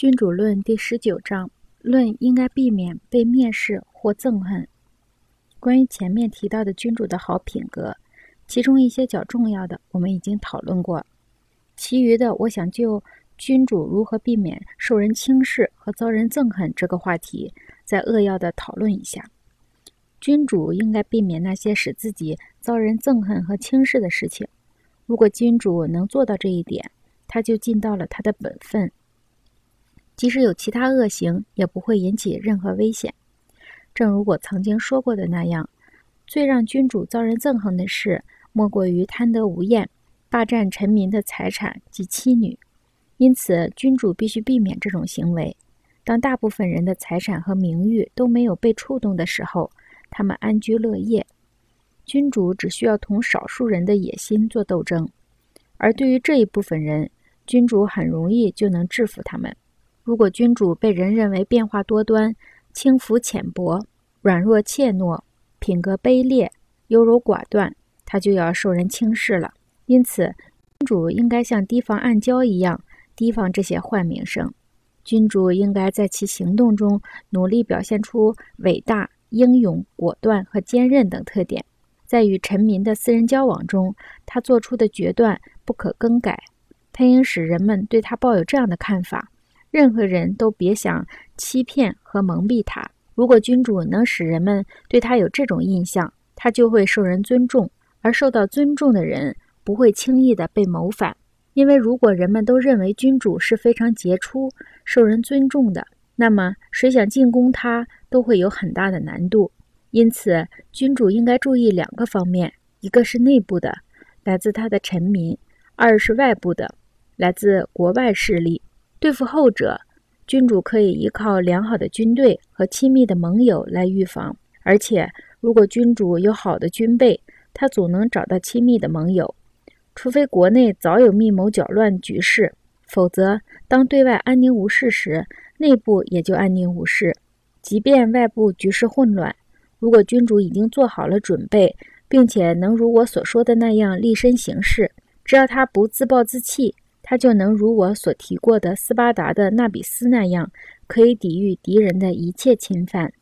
君主论第十九章论应该避免被蔑视或憎恨。关于前面提到的君主的好品格，其中一些较重要的我们已经讨论过，其余的我想就君主如何避免受人轻视和遭人憎恨这个话题再扼要的讨论一下。君主应该避免那些使自己遭人憎恨和轻视的事情。如果君主能做到这一点，他就尽到了他的本分。即使有其他恶行，也不会引起任何危险。正如我曾经说过的那样，最让君主遭人憎恨的事，莫过于贪得无厌、霸占臣民的财产及妻女。因此，君主必须避免这种行为。当大部分人的财产和名誉都没有被触动的时候，他们安居乐业。君主只需要同少数人的野心做斗争，而对于这一部分人，君主很容易就能制服他们。如果君主被人认为变化多端、轻浮浅薄、软弱怯懦、品格卑劣、优柔寡断，他就要受人轻视了。因此，君主应该像提防暗礁一样提防这些坏名声。君主应该在其行动中努力表现出伟大、英勇、果断和坚韧等特点。在与臣民的私人交往中，他做出的决断不可更改。他应使人们对他抱有这样的看法。任何人都别想欺骗和蒙蔽他。如果君主能使人们对他有这种印象，他就会受人尊重，而受到尊重的人不会轻易的被谋反。因为如果人们都认为君主是非常杰出、受人尊重的，那么谁想进攻他都会有很大的难度。因此，君主应该注意两个方面：一个是内部的，来自他的臣民；二是外部的，来自国外势力。对付后者，君主可以依靠良好的军队和亲密的盟友来预防。而且，如果君主有好的军备，他总能找到亲密的盟友。除非国内早有密谋搅乱局势，否则当对外安宁无事时，内部也就安宁无事。即便外部局势混乱，如果君主已经做好了准备，并且能如我所说的那样立身行事，只要他不自暴自弃。他就能如我所提过的斯巴达的纳比斯那样，可以抵御敌人的一切侵犯。